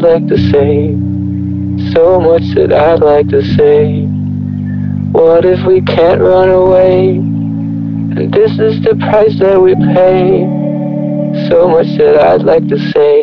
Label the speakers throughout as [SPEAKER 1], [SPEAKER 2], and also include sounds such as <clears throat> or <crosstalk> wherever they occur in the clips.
[SPEAKER 1] I'd like to say. So much that I'd like to say. What if we can't run away? And this is the price that we pay. So much that I'd like to say.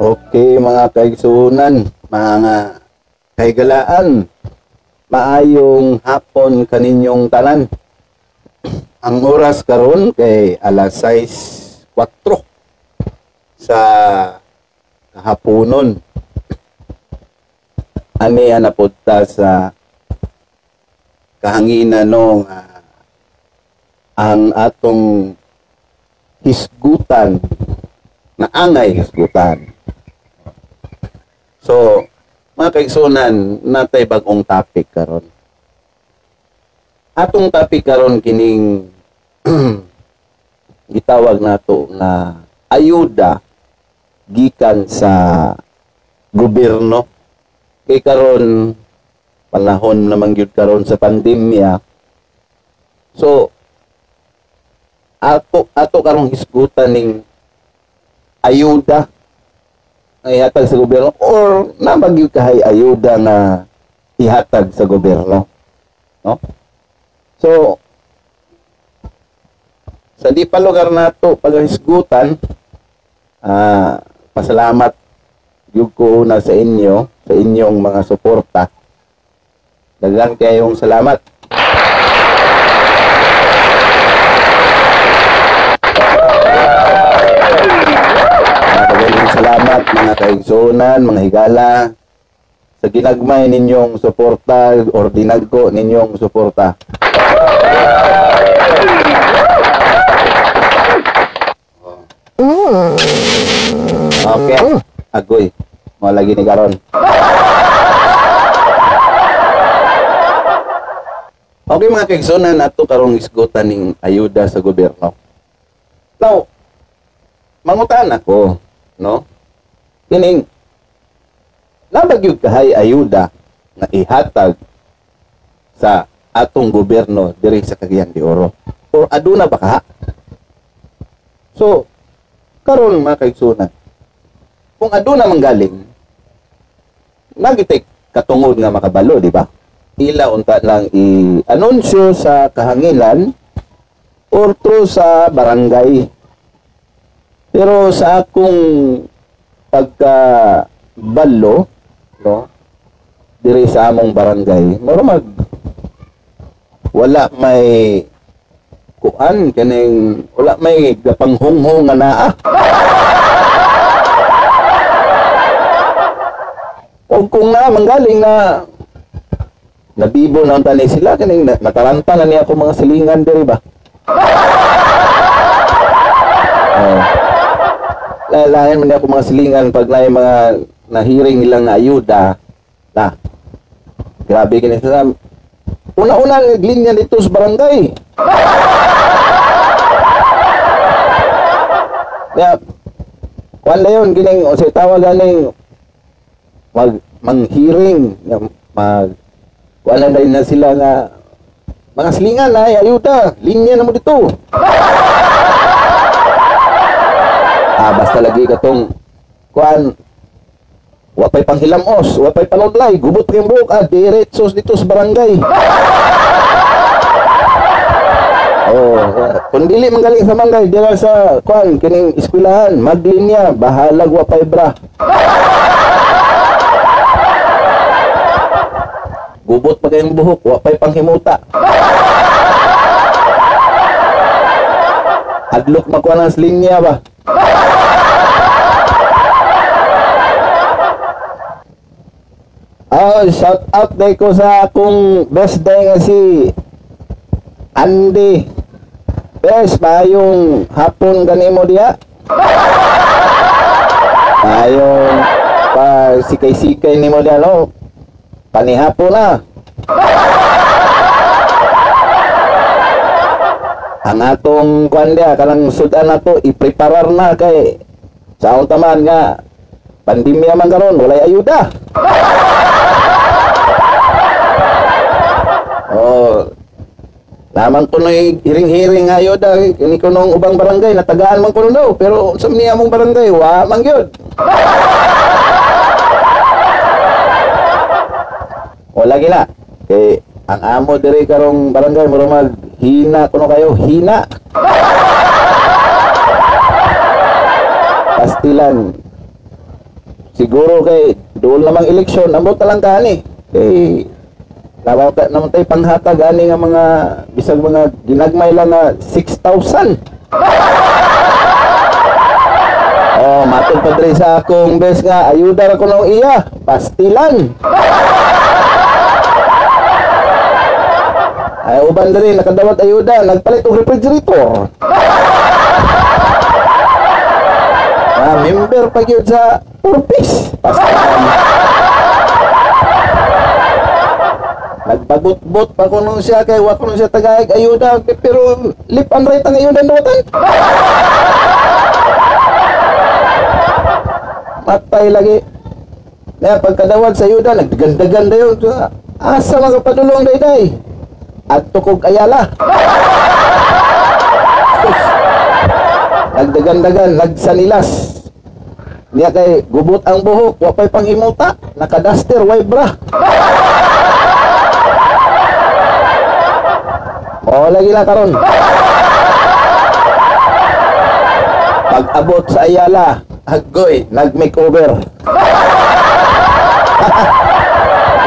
[SPEAKER 2] Okay mga kaigsunan, mga kaigalaan, maayong hapon kaninyong tanan. <clears throat> Ang oras karon kay alas 6.4 sa kahaponon. <clears throat> Ani na punta sa kahanginan nung ah, ang atong hisgutan na angay hisgutan. So, mga kaigsunan, natay bagong topic karon. Atong topic karon kining <clears throat> gitawag nato na ayuda gikan sa gobyerno kay karon panahon naman gyud karon sa pandemya. So, ato ato karong hisgutan ning ayuda ihatag sa gobyerno or namagyo kahay ayuda na ihatag sa gobyerno. No? So, sa di pa lugar na to paghisgutan, ah, pasalamat yung ko na sa inyo, sa inyong mga suporta. Dagan kayong salamat. Maraming salamat mga kaigsunan, mga higala sa ginagmay ninyong suporta or dinagko ninyong suporta. Okay. Agoy. Mo lagi ni karon. Okay mga kaigsunan, ato karong isgutan ning ayuda sa gobyerno. Now, mangutan ako, no? Kining nabagyog kahay ayuda na ihatag sa atong gobyerno diri sa Cagayan de Oro. Or aduna ba ka? So, karon mga kaigsunan, kung aduna manggaling, nagitik katungod nga makabalo, di ba? Ila unta lang i-anunsyo sa kahangilan or through sa barangay pero sa akong pagka balo, no, diri sa among barangay, moro mag wala may kuan kaning wala may gapanghunghong nga naa. O kung na manggaling na nabibo na ang tani sila kaning na- nataranta na niya ako mga silingan diri ba? <laughs> Oh. Lain man ako mga silingan pag na mga nahiring nilang nga ayuda na. Grabe kini sa una-una naglinya dito sa barangay. Kaya kuan na yun gining o say tawag ganing mag manghiring mag kuan na na sila nga mga silingan ay ayuda linya na mo dito ah basta lagi katong kuan wapay panghilamos wapay panudlay gubot yung buhok ah diretsos dito sa barangay <laughs> Oh, kung dili magaling sa mangay, dila sa kuan kining eskwelahan, maglinya, bahalag wapay bra. <laughs> Gubot pa kayong buhok, wapay panghimuta. <laughs> Hadlok makuha ng linya ba? Oh, shout out day ko sa akong best day nga si Andy. Bes, mayong hapon ganimo diya. <laughs> Mayong pa sikay-sikay nimo diya no. Panihapon na. <laughs> Ang atong kuan diya kanang sudan nato ipreparar na kay sa taman nga pandemya man karon walay ayuda. <laughs> Oh, Naman ko na hiring-hiring ayo da kini ko nung ubang barangay natagaan man ko daw pero sa niya mong barangay wa man gyud. <laughs> Wala gina. Kay ang amo diri karong barangay mura mag hina kuno kayo hina. <laughs> Pastilan. Siguro kay doon namang eleksyon, ambot na lang kani. Kay Nabaw ta naman tayo panghatag ani nga mga bisag mga ginagmay lang nga 6,000. <laughs> oh, matod pa diri sa akong bes nga ayuda ra ko nang iya, pastilan. <laughs> Ay uban diri nakadawat ayuda, nagpalit og refrigerator. <laughs> ah, member pa gyud sa Purpis. Pastilan. Nagpabot-bot pa ko siya kay wa ko siya tagaig ayuda pero lip and right ang ayuda dotan. <laughs> Matay lagi. Na pagkadawat sa ayuda nagdagan-dagan dayon asa mga padulong dayday. At tukog ayala. Nagdagan-dagan nagsanilas. Niya kay gubot ang buhok, wa pay panghimuta, nakadaster way bra. O lagi lang karon. Pag abot sa Ayala, agoy, nag-makeover. <laughs>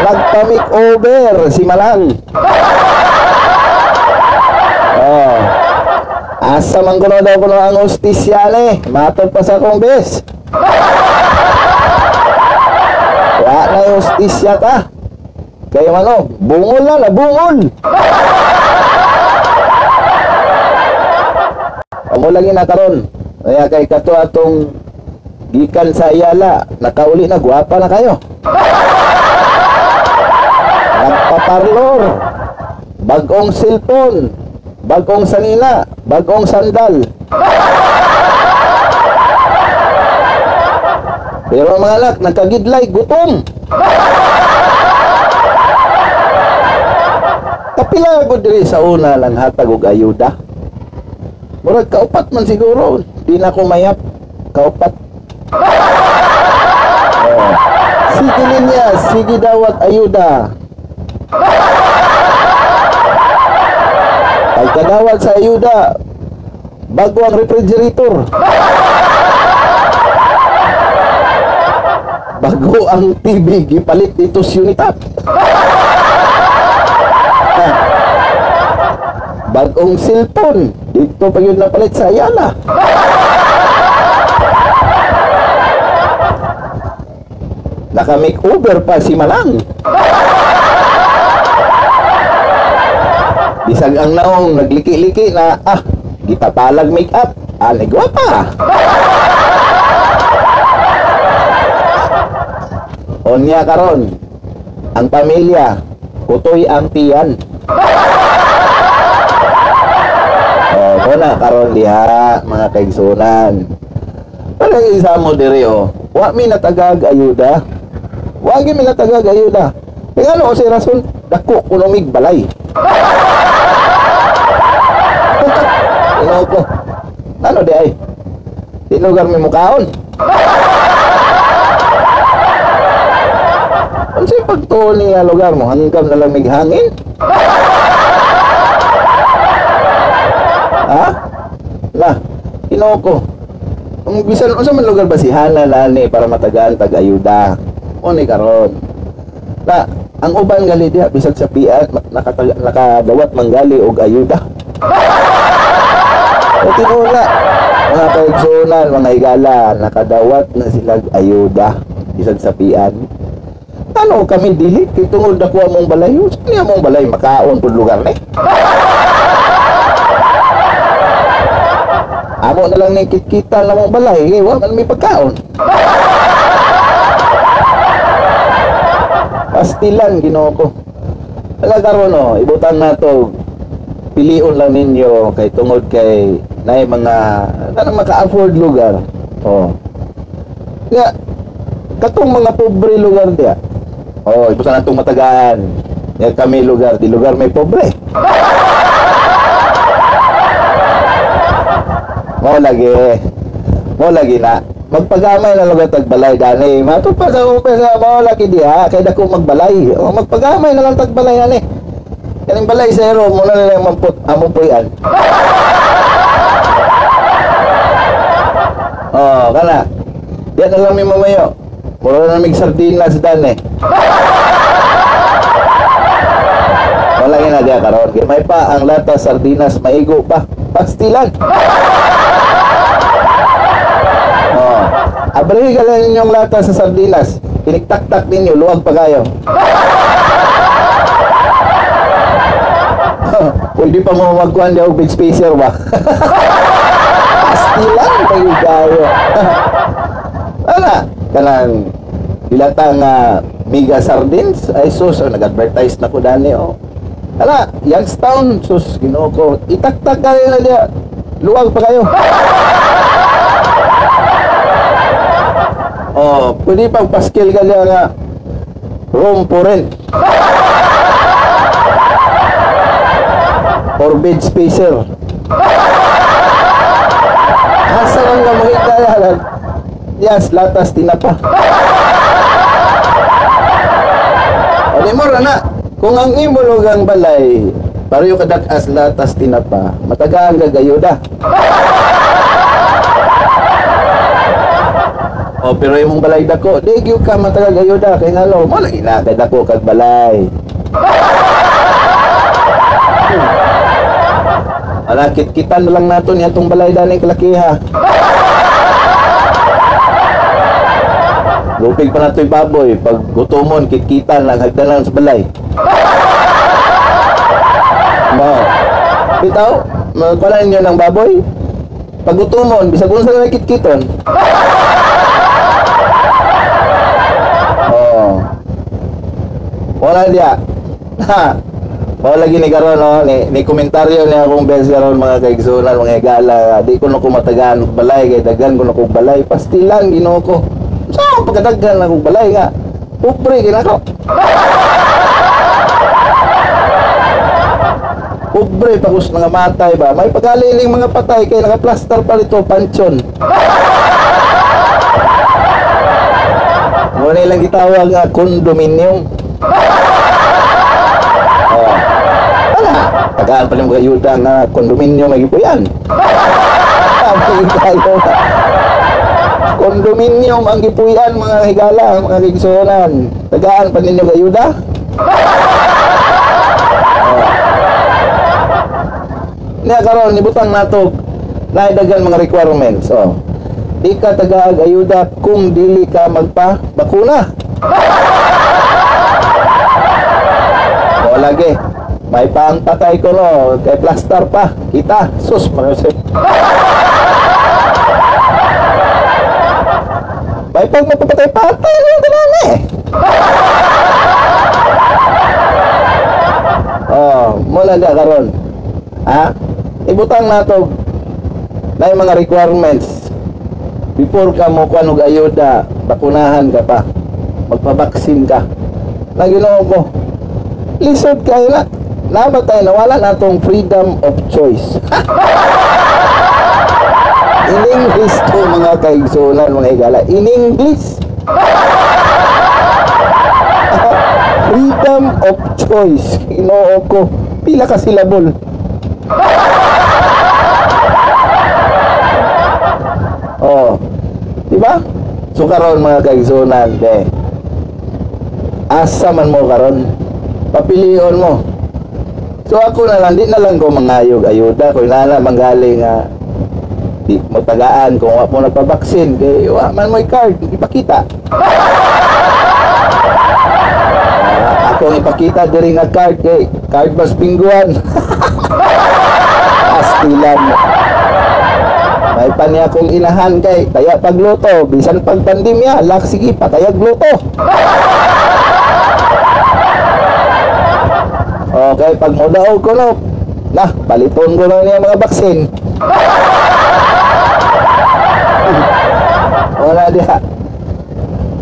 [SPEAKER 2] Nagpa-makeover si Malang. Oh. Asa man kuno daw kuno ang ostisyale, matod pa sa kong bes. Wala na yung ostisya ta. Kaya ano, bungol na, nabungol. Amo lagi na karon. Kaya kay kato atong gikan sa Ayala, nakauli na guwapa na kayo. <laughs> Nagpaparlor. Bagong cellphone. Bagong sanina. Bagong sandal. <laughs> Pero mga anak, nagkagidlay, gutom. <laughs> Kapila ko diri sa una lang hatag og ayuda. Murag kaupat man siguro. Di na ko mayap. Kaupat. Oh. Sige niya, sige dawat ayuda. Pagkadawat sa ayuda, bago ang refrigerator. Bago ang TV, gipalit dito sa Unitap. bagong cellphone. Dito pa yun napalit sa Ayala. Nakamake over pa si Malang. Bisag ang naong nagliki-liki na, ah, gitapalag make up, ah, alay gwapa. Onya karon, ang pamilya, kutoy ang tiyan. Muna karon diha mga kaigsunan. Parang isa mo diri oh. Wa mi natagag ayuda. Wa gi mi natagag ayuda. Kaya ano si rason dako kunomig balay. Ino ko. Ano di ay? Di lugar mi mukaon. Ano sa'yo pagtuon niya lugar mo? Hanggang na lang hangin? Ha? La, kinoko. Ang bisan, ano man lugar ba si Hana lani para matagaan tag-ayuda? Ni karon. La, ang uban gali diha bisag sa piat nakataga, nakadawat manggali og ayuda. <laughs> O tinula, mga kaigsunan, mga higala, nakadawat na sila ayuda bisag sa pian. Ano kami dili tungod dako among balay. Sa niya among balay makaon pud lugar ni. <laughs> Amo na lang ni kita na mong balay kay wa man may pagkaon. Pastilan Ginoo ko. Ala karon no, ibutan nato pilion lang ninyo kay tungod kay nay mga kanang maka-afford lugar. Oh. Nga katong mga pobre lugar diya. Oh, ibutan natong matagaan. Nga kami lugar, di lugar may pobre. Mo lagi. Mo lagi na. Magpagamay na lugar tagbalay dani. Matupad sa umpisa mo lagi diha kay dako magbalay. O magpagamay na lang tagbalay ani. Kaning balay zero mo na lang mamput amo po yan. Oh, kana. Yan na lang may mamayo. Mura na mig sardinas dani. <laughs> Wala yun na diya karon. May pa ang lata sardinas maigo pa. Pastilan. <laughs> Oh. Abre ka lang ninyong lata sa sardinas. Tiniktak-tak ninyo, luwag pa kayo. <laughs> Pwede pa mo magkuhan og big spacer ba? <laughs> Pastilan kayo kayo. <laughs> Ala, kanang ilatang uh, mega sardines ay sus oh, nag-advertise na ko dani oh. Ala, Youngstown sus ginoo ko. Itaktak kayo na diya. Luwag pa kayo. Oh, pwede pang paskil ka diya nga room for rent. Or bed spacer. Asa lang na mo hikayalan? Yes, latas tinapa. O di mo na, kung ang imulugang balay, pareho kadak as latas tinapa, matagaan gagayuda. O pero imong balay dako, di gyud ka matagal gayuda kay ngalo, mo lagi na kay dako kag balay. <laughs> Ala kit-kitan lang nato niya tong balay dani kalakiha. <laughs> Lupig pa nato'y baboy. Pag gutomon, kit-kitan lang, hagdanan sa balay. <laughs> Mo. Bitaw, magpalan niyo ng baboy. Pag gutomon, bisag unsa na kit-kiton. Oh. Wala diya. Ha. <laughs> Wala lagi ni karon no, ni, ni komentaryo niya akong best karon mga kaigsunan, mga higala. Di ko na kumatagaan balay kay dagan ko na kog balay. Pastilan Ginoo ko. Sa so, pagkadaghan na kog balay nga. Pobre gina ko. <laughs> Pobre pagos mga matay ba. May pagaliling mga patay kay naka-plaster pa rito pansyon. <laughs> Mo nilang gitawag nga condominium. Oh. Wala. Tagaan pa rin mga ayuda nga kondominyo may gipuyan. Sabi kayo. Kondominium ang gipuyan mga higala, mga kigsunan. Tagaan pa ninyo ayuda. Oh. Niya karon nibutang nato naidagan mga requirements. Oh. Di ka tagaag ayuda kung dili ka magpa bakuna. O lagi. May pang patay ko no, kay plaster pa. Kita, sus, sir. May pag mapapatay-patay lang tanan eh. oh, mula na karon. Ha? Ibutang nato na yung mga requirements before ka mo kuan og ayuda, bakunahan ka pa. Magpabaksin ka. Na ginoo ko. Lisod kayo na. Namatay na wala na tong freedom of choice. <laughs> In English to mga kaigsunan, mga igala. In English. <laughs> Freedom of choice. Inoo ko. Pila ka silabol. <laughs> oh. Di ba? So karon mga kaigsunan, be. Asa man mo karon? Papilion mo. So ako na lang, di na lang ko mangayog ayuda. Ko na lang manggaling nga di mo tagaan kung wa mo nagpabaksin. Kay wa man mo card ipakita. Ah, ako ang ipakita diri nga card kay card mas pingguan. <laughs> Astilan may pa niya akong inahan kay kaya pagluto. Bisan pag pandemya lak sige patayag luto Okay, pag mudaog ko no, nah, paliton ko na <laughs> niya mga baksin. Wala diha.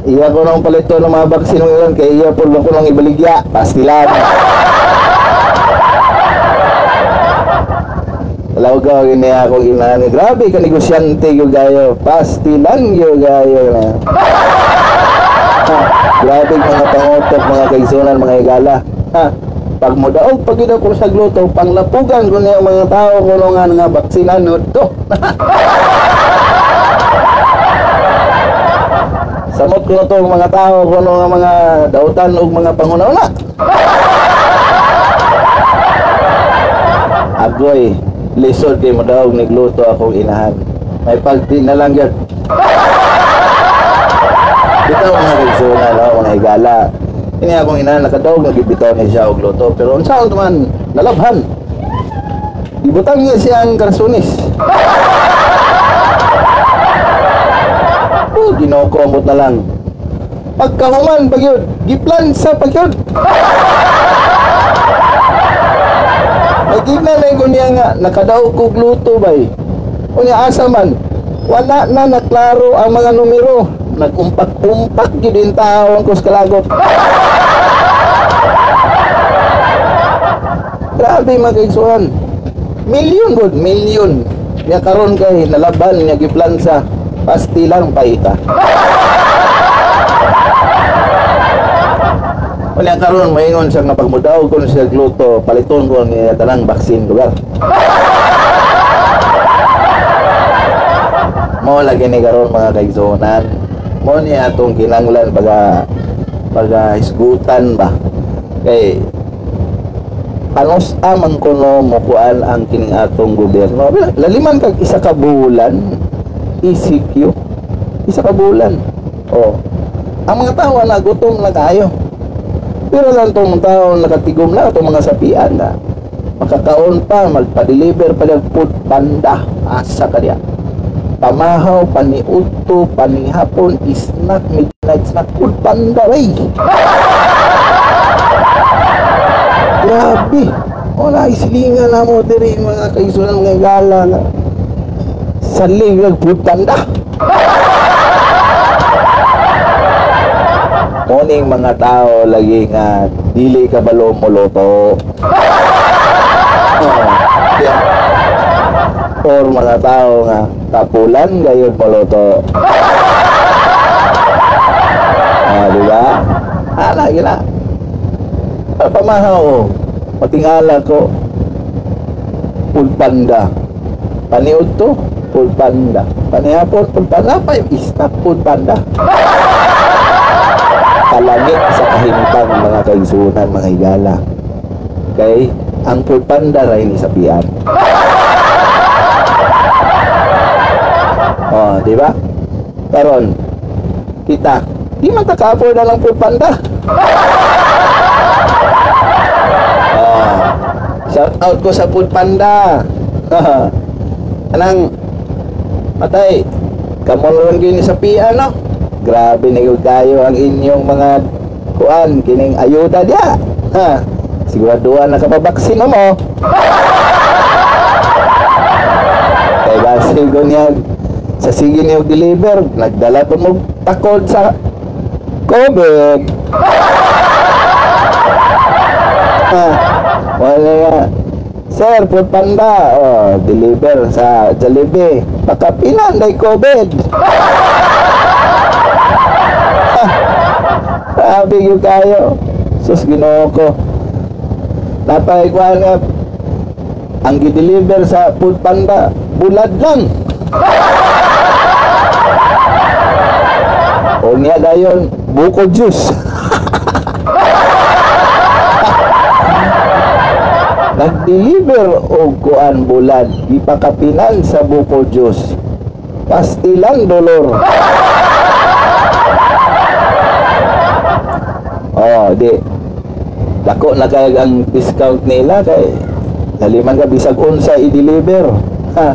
[SPEAKER 2] Iya ko nang palito ng mga baksin ng ilan, kaya iya po ko nang ibaligya. Pastilan. <laughs> Alaw ka, gini ako inani. Grabe ka negosyante yung gayo. Pastilan yung gayo na. <laughs> Ha, grabe mga pangotok, mga kaigsunan, mga igala. Ha, pag mo daog pag ina ko sa gluto panglapugan ko niya mga tao kuno nga nga baksinan no do samot ko na to mga tao kuno nga mga dautan ug mga pangunauna. <laughs> Agoy lisod kay mo daog nigluto akong inahan. May pagti na lang yun. <laughs> Bitaw mga kagsuna no? Mga higala ini akong ina nakadaog nagibitaw ni siya og luto pero unsa man nalabhan. Ibutang niya siyang karsunis <laughs> oh ginokomot na lang. Pagkahuman pagyud giplan sa pagyud Nagigna <laughs> na ko niya nga nakadaog kog luto bay. Unya asa man wala na naklaro ang mga numero. Nagumpak-umpak gyud in taon ko sa Grabe mga kaigsuhan. Milyon good, milyon. Niya karon kay nalaban niya giplansa. Pastilang paita. <laughs> Wala karon maingon siya nga pagmudaw ko siya gluto, paliton ko niya tanang baksin lugar. Mo lagi ni karon mga kaigsuhan. Mo ni atong kinanglan baga baga isgutan ba. Kay anos amang kuno mukuan ang kining atong gobyerno. Laliman kag isa ka bulan ECQ isa ka bulan. Oh. Ang mga tao na gutom na kayo. Pero lang tong tao nakatigom na itong mga sapian na. Makakaon pa magpa-deliver pa ng food panda asa ka diya pamahaw paniuto panihapon snack midnight snack food panda way Grabe. Wala isilingan na mo diri mga kaisunan mga gala nga. Saling nagputanda. <laughs> Muning mga tao lagi nga dili ka balo moloto. Oh, <laughs> yeah. Or mga tao nga kapulan gayon moloto. <laughs> Ah, di ba? Ala, gila pamahaw patingala ko pulpanda. Paniud to pulpanda. Panihapon pulpanda. Pa yung istak pulpanda. Kalangit sa kahintang mga kaigsunan mga higala. Kay ang pulpanda ray ni sapian oh di ba? Karon kita di man ta na lang pulpanda Shout out ko sa Food Panda. Anang matay. Kamon ron gini sa piya no. Grabe na kayo ang inyong mga kuan kining ayuda dia. Ha. Siguraduhan na kapabaksin mo. <laughs> Kay basi ko niya sa sige niyo deliver, nagdala pa mo takod sa COVID. <laughs> ha. Wala nga. Sir, food panda. Oh, deliver sa Jollibee. Pakapinan day COVID. <laughs> Grabe yung kayo. Sus, ginoo ko. Napahikuan nga, ang gideliver sa food panda, bulad lang. <laughs> o niya dayon, buko juice. <laughs> Nag-deliver og kuan bulad, ipakapinan sa buko juice. Pastilan dolor. <laughs> Oh, di. Dako na kay ang discount nila kay daliman ka bisag unsa i-deliver. Ha.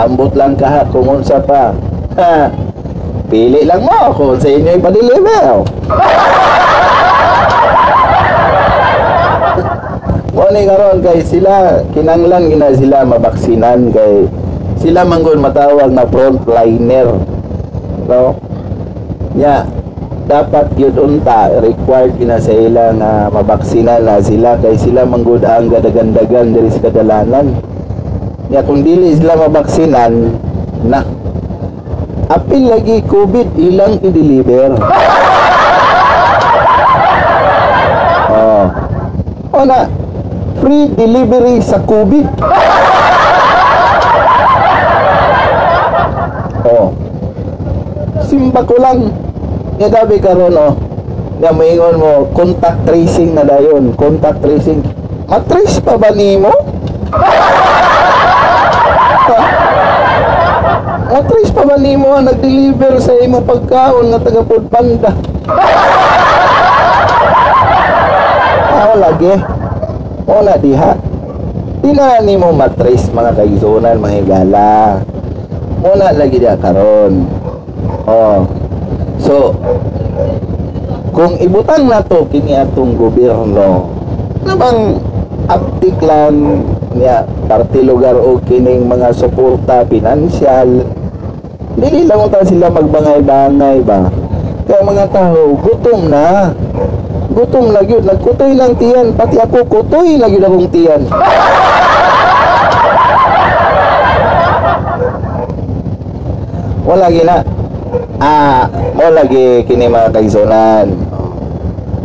[SPEAKER 2] Ambot lang ka kung unsa pa. Ha. Pili lang mo kung sa inyo ipa-deliver. Wala karon kay sila kinanglan gina sila mabaksinan kay sila manggod matawag na frontliner. No? Ya, dapat yun unta required gina sa ila nga mabaksinan na sila kay sila manggod ang gadagandagan diri sa kadalanan. Ya kung dili sila mabaksinan na apil lagi COVID ilang i-deliver. <laughs> oh. O na, free delivery sa COVID. oh. Simba ko lang. Nga dabi karon oh. Nga moingon mo contact tracing na dayon, contact tracing. Matrace pa ba nimo? <laughs> Matrace pa ba nimo ang nag-deliver sa imo pagkaon nga taga Food Panda? <laughs> Ako lagi. Wala diha. Di na ni mo matrace mga kaizonan, mga higala. Wala lagi diha karon. Oh. So, kung ibutang na to kini atong gobyerno, ano bang aptik lang niya parti lugar o kining mga suporta pinansyal dili lang ta sila magbangay-bangay ba kaya mga tao gutom na gutom na gyud nagkutoy lang tiyan. Pati ako kutoy na gyud akong tiyan. Wala gina. Ah mo lagi kini mga kaisonan.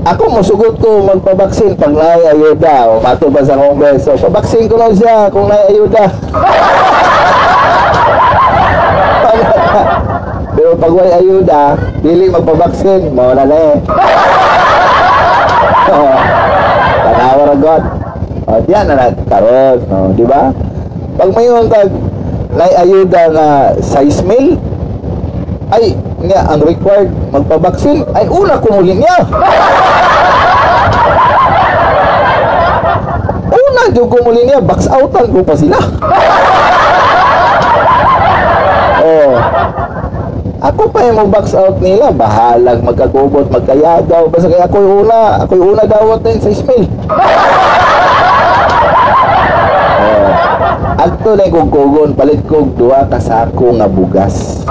[SPEAKER 2] Ako musugot ko magpabaksin pag naay ayuda. O mato ba sa kongreso pabaksin ko lang siya kung naay ayuda. <laughs> Pero pag ayuda dili magpabaksin. Mo na eh <laughs> tanawa ra God. O diyan na nagkaroon oh, di ba? Pag may yung tag naay ayuda nga size meal ay niya ang required magpabaksin ay una kumulin niya. <laughs> Una yung kumulin niya box outan ko pa sila. <laughs> Oh ako pa yung mag-box out nila bahalag magkagubot magkayagaw basta kaya ako yung una ako yung una dawat din sa Ismail oh Agto na kong kugon, palit kog duha ka sako nga bugas.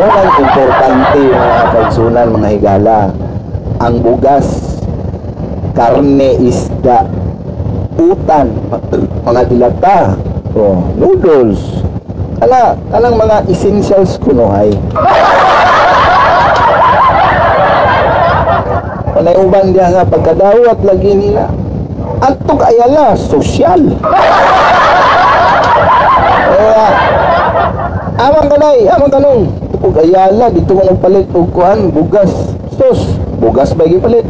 [SPEAKER 2] Walang importante mga kaigsunan, mga higala. Ang bugas, karne, isda, utan, mga dilata, oh, noodles. Kala, kalang mga essentials kuno ay. Panay uban diya nga pagkadawat lagi nila. Antog ayala, sosyal. Kaya, amang kanay, amang kanong. Ug ayala, dito mo palit og kuhan, bugas. Sos, bugas ba palit?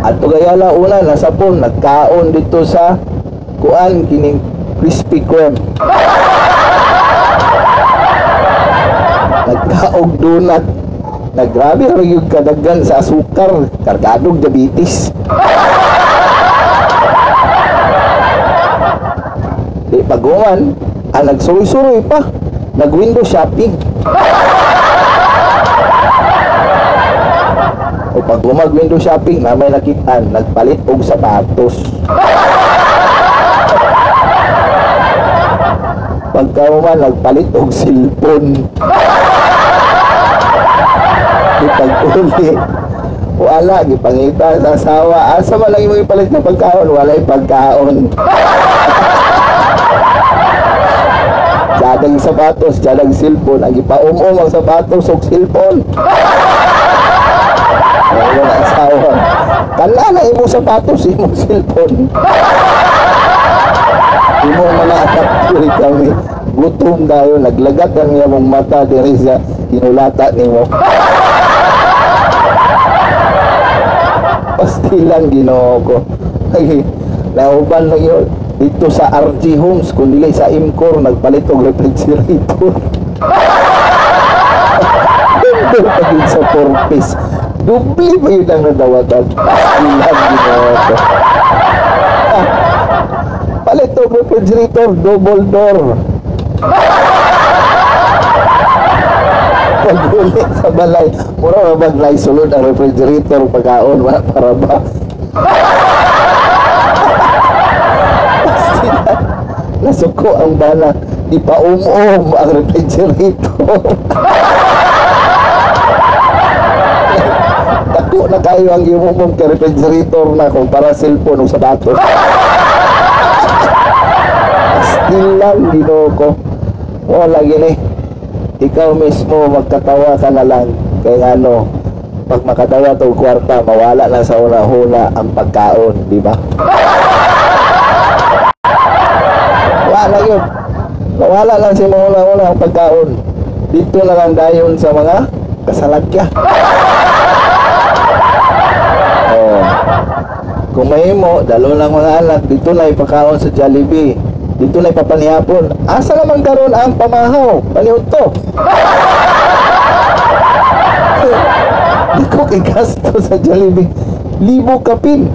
[SPEAKER 2] At ayala una nasa pon nagkaon dito sa kuan kining crispy creme. Nagkaog donut. Nagrabe ra yung kadaggan sa asukar, kargadog diabetes. Di paguman, Ah, nagsuroy-suroy pa. Nag-window shopping. o pag gumag-window shopping, na may nakitaan, nagpalit og sapatos. Pagka man, nagpalit og silpon. Ipag-uli. Wala, gipangita sa asawa. Asa man lang yung ipalit ng pagkaon? Wala pagkaon. Tiyadang sapatos, tiyadang silpon. Ang ipaumum ang sapatos o silpon. Ayun ang asawa. Kala na imo sapatos, imo silpon. Imo mga anak kuri kami. Gutom dayo, naglagat ang iyong mata diri sa hinulata nimo. Pastilan ginoo ko. Ay, nauban lang yun. Dito sa RG Homes, kundi sa Imcor, nagpalit og refrigerator. Dito pa din sa Porpis. Dubli pa yun ang nadawatan. Pastilan ginoo ko. Ah, palit og refrigerator, double door. <laughs> Pag-uli sa balay, mura ba maglay sulod ang refrigerator pagkaon, wala para ba? <laughs> Nasuko ang bala, di pa um-um ang refrigerator. <laughs> Dako na kayo ang imumum ka refrigerator na kung para cellphone o sapatos. Still lang, ginoo ko. Wala gini. Ikaw mismo magkatawa ka na lang. Kaya ano, pag makatawa to kwarta, mawala na sa una-una ang pagkaon, di ba? Wala yun. Mawala lang mga una-una ang pagkaon. Dito lang dayon sa mga kasalagya. Oh. Kung may mo, dalo lang mga anak, dito na ipakaon sa Jollibee. Dito na ipapanihapon. Asa naman karon ang pamahaw? Panihot to. <laughs> Di ko kay gasto sa Jollibee. Libo kapin.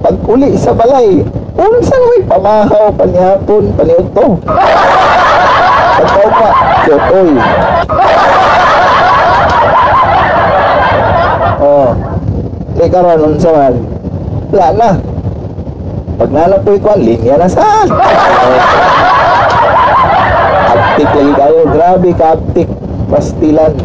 [SPEAKER 2] Pag uli sa balay, unsa na may pamahaw, panihapon, panihot to. Pagkaw pa, oy. Oh. Di karon unsa man? Wala na. Pag nalapoy ko, linya na saan? Aptik lagi kayo. Grabe ka, aptik. Pastilan.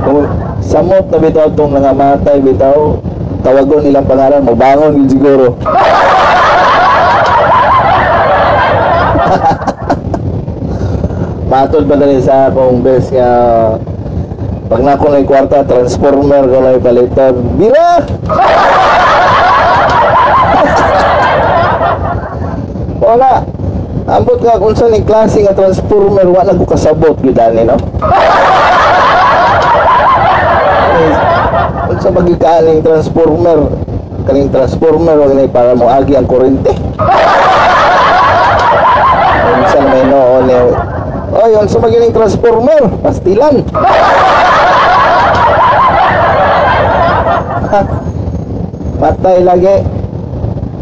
[SPEAKER 2] Kung samot na bitaw itong mga matay bitaw, tawagon nilang pangalan mo, bangon siguro. <laughs> Matod ba na sa akong best nga pag na ako na kwarta, transformer ko na ipalitan. Bira! <laughs> Wala. Ambot ka kung saan yung klase nga transformer, wala ko kasabot gidani, no? Kung sa magikaling transformer, kaling transformer, wag na para mo agi ang kurente. Kung saan may noon, eh, Oh, yun sa magiling transformer, pastilan. <laughs> Patay lagi.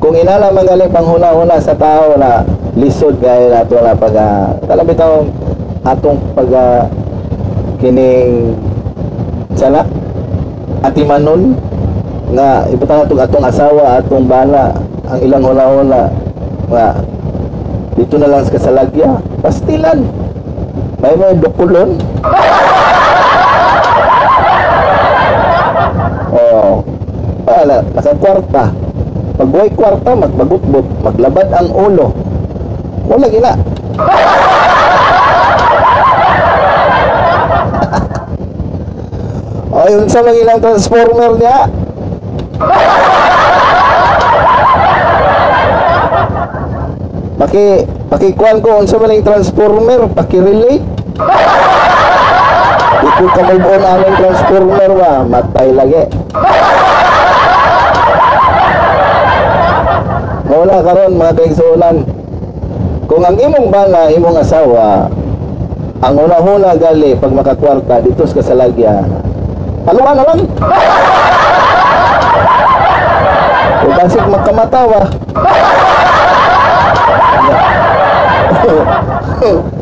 [SPEAKER 2] Kung inala magaling panghuna-huna sa tao na lisod gaya nato na pag uh, kalami taong atong pag uh, kining sana atimanon nga ibutang atong atong asawa atong bana ang ilang hula-hula. Nga dito na lang sa kasalagya. Pastilan may mga dukulon oh wala nasa kwarta. Pag buhay kwarta magbagutbot maglabad ang ulo. Wala gina ayun <laughs> sa mga ilang transformer niya. Paki pakikuan ko unsa man ang transformer, paki-relate. <laughs> Di ko ka move on ang transformer ba, matay lagi. Mula karon mga kaigsuulan. Kung ang imong bana, imong asawa, ang una-una gali pag makakwarta dito sa kasalagya, paluwa na lang. <laughs> Kung basig magkamatawa, <laughs>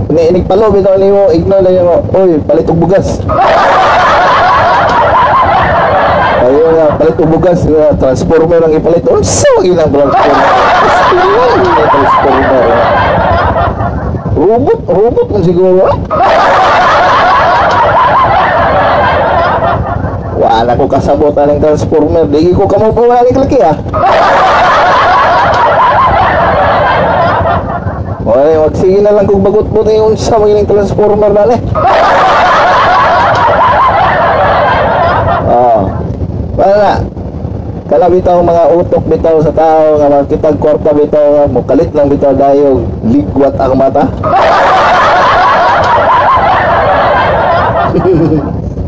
[SPEAKER 2] Ni inig palo bitaw nimo igno lang mo. Oy, palit og bugas. Ayun nga, palit og bugas nga transformer ang ipalit. Oh, transformer? Ilang yung transformer. Robot, robot man siguro. Wala ko kasabot ang transformer. Di ko kamo pa wala laki ah. Wala, magsige na lang kung bagot mo na yung sa mga transformer na eh. Oo. <laughs> Wala na. Kala bitaw mga utok bitaw sa tao nga makitag kwarta bitaw nga mukalit lang bitaw dayo ligwat ang mata. <laughs>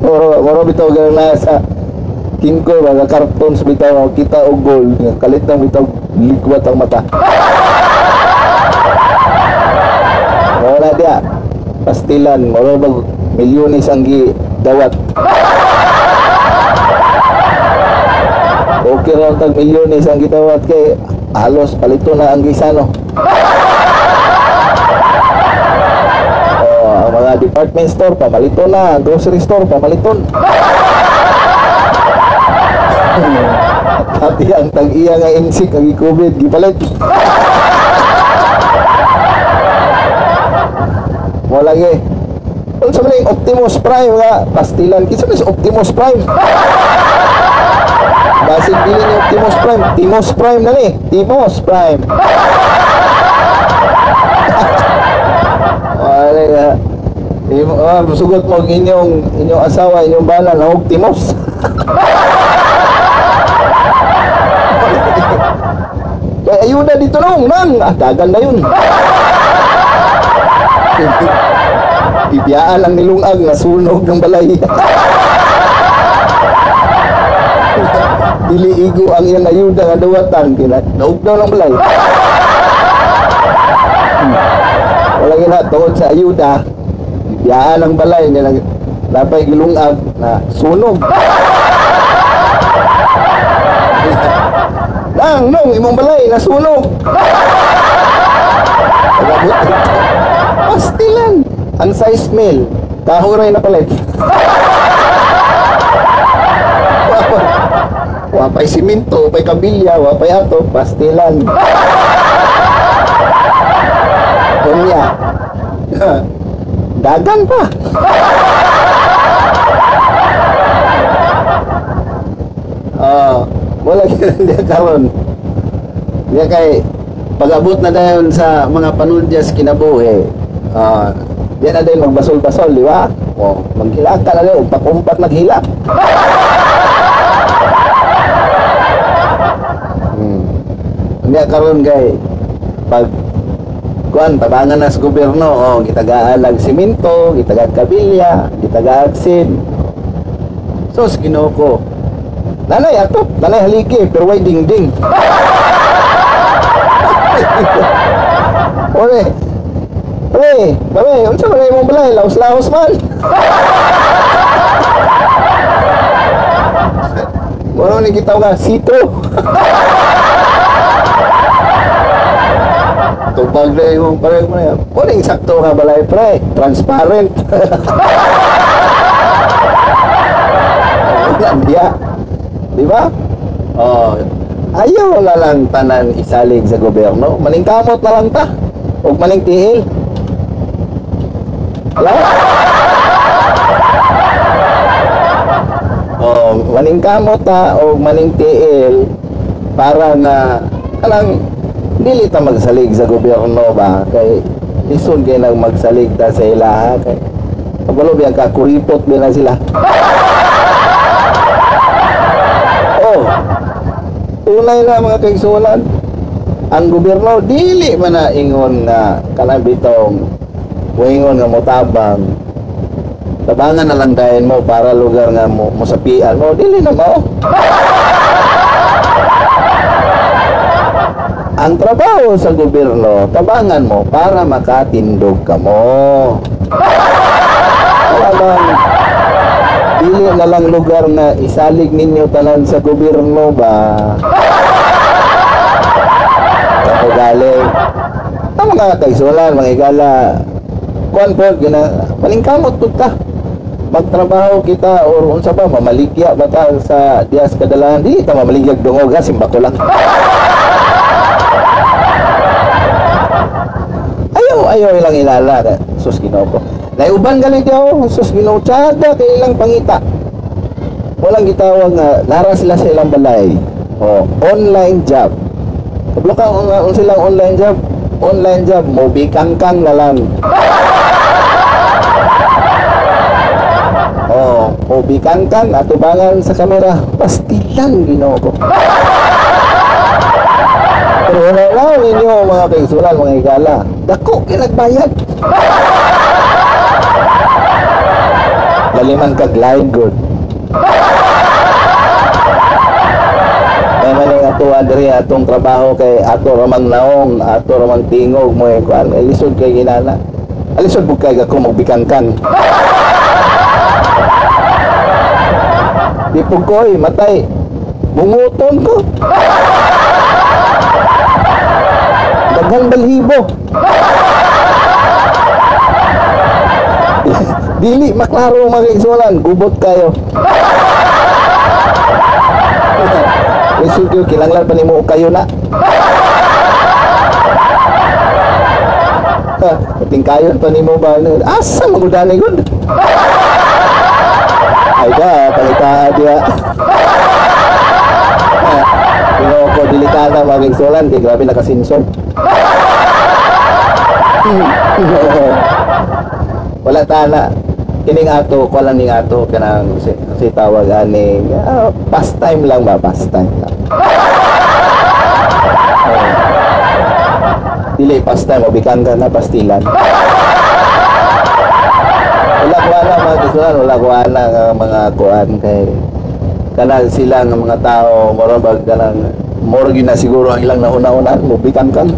[SPEAKER 2] Moro moro bitaw ganun na sa King ko mga cartoons bitaw kita og gold kalit lang bitaw ligwat ang mata. <laughs> Wala dia. Pastilan, moro bag milyones ang gi dawat. Okay raw tag milyones ang gitawat kay halos palito na ang gisano. Oh, ang mga department store pamalito na, grocery store pamaliton. <laughs> Pati ang tag-iya nga insik ang COVID gipalit. Mo lagi. Unsa man yung Optimus Prime nga pastilan kinsa man si Optimus Prime? Basig dili ni Optimus Prime, Timos Prime na ni, Timos Prime. Wala nga. Imo, ah, musugot mo ang inyong inyong asawa, inyong bala na og Timos. Kaya ayuda dito nung, nang, ah, dagan na yun. <laughs> Ibiyaan ang nilungag na sunog ng balay. Dili igo ang iyang ayuda nga dawatan kina naug daw ng balay. Hmm. Wala gina tungod sa ayuda. Ibiyaan ang balay niya nag napay gilungag na sunog. Nang, nung, imong balay, nasunog. Pagabot Pastilan. Ang size mail. Kahuray na palit. <laughs> Wapay siminto, wapay kabilya, wapay ato, pastilan. Kunya. <laughs> Dagan pa. Oh, <laughs> wala ganun dia karon. Dia kay pag-abot na dayon sa mga panudyas kinabuhi. Ah, di na dayon magbasol-basol, di ba? Oh, maghilak ka na dayon, pakumpat naghilak. hmm. Hindi karon kay pag kuan tabangan na sa gobyerno, oh, gitagaalag simento, gitagaag kabilya, gitagaag sin. Sos Ginoo ko. Nanay ato, nanay haligi, pero way dingding. <laughs> Ore. Bare, unsa man imong balay, laos-laos man. Moro ni kita nga sito. Tupag na yung pare mo na yan. Yung sakto nga balay pre, transparent. <laughs> Wala diya. Di ba? Oh, ayaw na lang tanan isalig sa gobyerno. Maning kamot na lang ta. O maning tihil. Oh, maning kamot ta o maning tihil para na kanang dili ta magsalig sa gobyerno ba? Kay isun kay nang magsalig ta sa ilaha kay Pagwalo biya ka kuripot biya na sila. <laughs> Oh, tunay na mga kaigsunan ang gobyerno dili man na ingon nga kanang bitong ingon nga motabang. Tabangan na lang dayon mo para lugar nga mo mosapian mo dili na mo <laughs> ang trabaho sa gobyerno tabangan mo para makatindog ka mo. Dili na lang lugar na isalig ninyo tanan sa gobyerno ba? Kapo galing. Tama mga kaigsunan, mga igala, kuan po, gina, maningkamot po ta. Magtrabaho kita or unsa ba, mamaligya ba ta sa dias kadalahan? Di ta mamaligyag dungog ha, simba ko lang. ayaw, ayaw ilang ilala. Sus ginoo ko. Naiuban galing ako, sus ginoo, tsada kay ilang pangita. Walang gitawag nga, lara sila sa ilang balay. O, online job. Kablo ka, nga un silang online job. Online job, mo bikangkang na lang. Oh, mo bikangkang, atubangan sa kamera. Pastilan, ginoo. Pero wala lang ninyo mga kaigsulan, mga igala. Dako, kinagbayad. Laliman kag line good. Atuwa diri atong trabaho kay ato ramang naong, ato ramang tingog mo eh, kuan, eh, kay ginana. Alisod bug kay ako magbikangkan. Di po ko eh, matay. Munguton ko. Daghang balhibo. <laughs> Dili maklaro mga kaigsulan, gubot kayo. <laughs> Isugyo, kilanglan pa nimo kayo na. <laughs> Ah, Puting kayo pa nimo ba? Asa magudani gud? Ay da, palita dia. Pero ko delikada mga kaigsulan, di grabe nakasinson. Wala tana. Kining ato, ko lang ning ato kanang si, si tawag ani ah, pastime lang ba, pastime lang. Dili pastime o bikan ka na pastilan. Wala ko ana mga kisulan, wala ko ana nga mga kuan kay kanang sila nga mga tao morabag kanang more gyud na siguro ang ilang nauna-una mo bikan kan.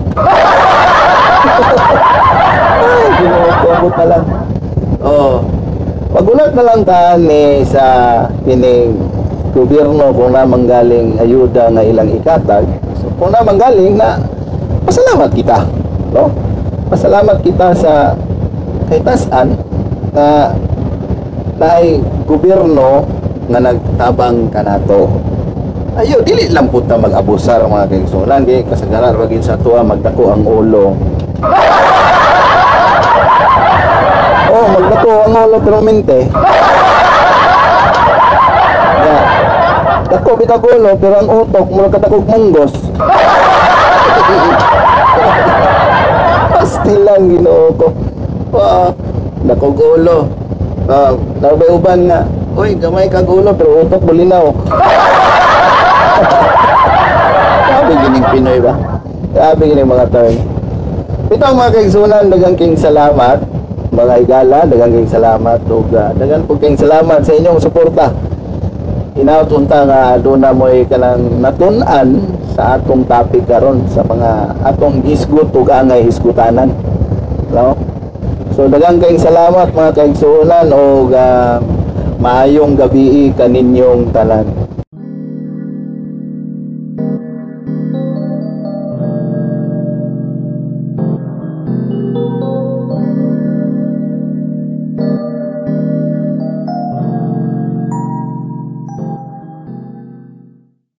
[SPEAKER 2] Ginoo na lang. Oh. Pagulat na lang ta ni sa kining gobyerno kung na manggaling ayuda nga ilang ikatag. So, kung na manggaling na pasalamat kita, no? Pasalamat kita sa kay tasan na naay gobyerno nga nagtabang kanato. Ayo, dili lang po ta mag-abusar ang mga kaigsunan. Di kasagaran wagin sa tuwa magdako ang ulo. <laughs> Oh, magdako ang ulo pero mente. Yeah. Dako bitag ulo pero ang utok mura katakog munggos. Pastilan <laughs> ginoo ko. Ah, dakog ulo. Ah, nabay uban nga. Uy, gamay kag ulo pero utok bulinaw. <laughs> Sabi gining Pinoy ba? Sabi gining mga term. Ito ang mga kaigsunan, dagang king salamat. Mga igala, dagang king salamat. Ug uh, dagang po king salamat sa inyong suporta. Inautunta nga doon na mo'y kanang natunan sa atong topic karon sa mga atong hisgot ug angay hisgutanan. No? So dagang kayong salamat mga kaigsunan o maayong gabi kaninyong tanan.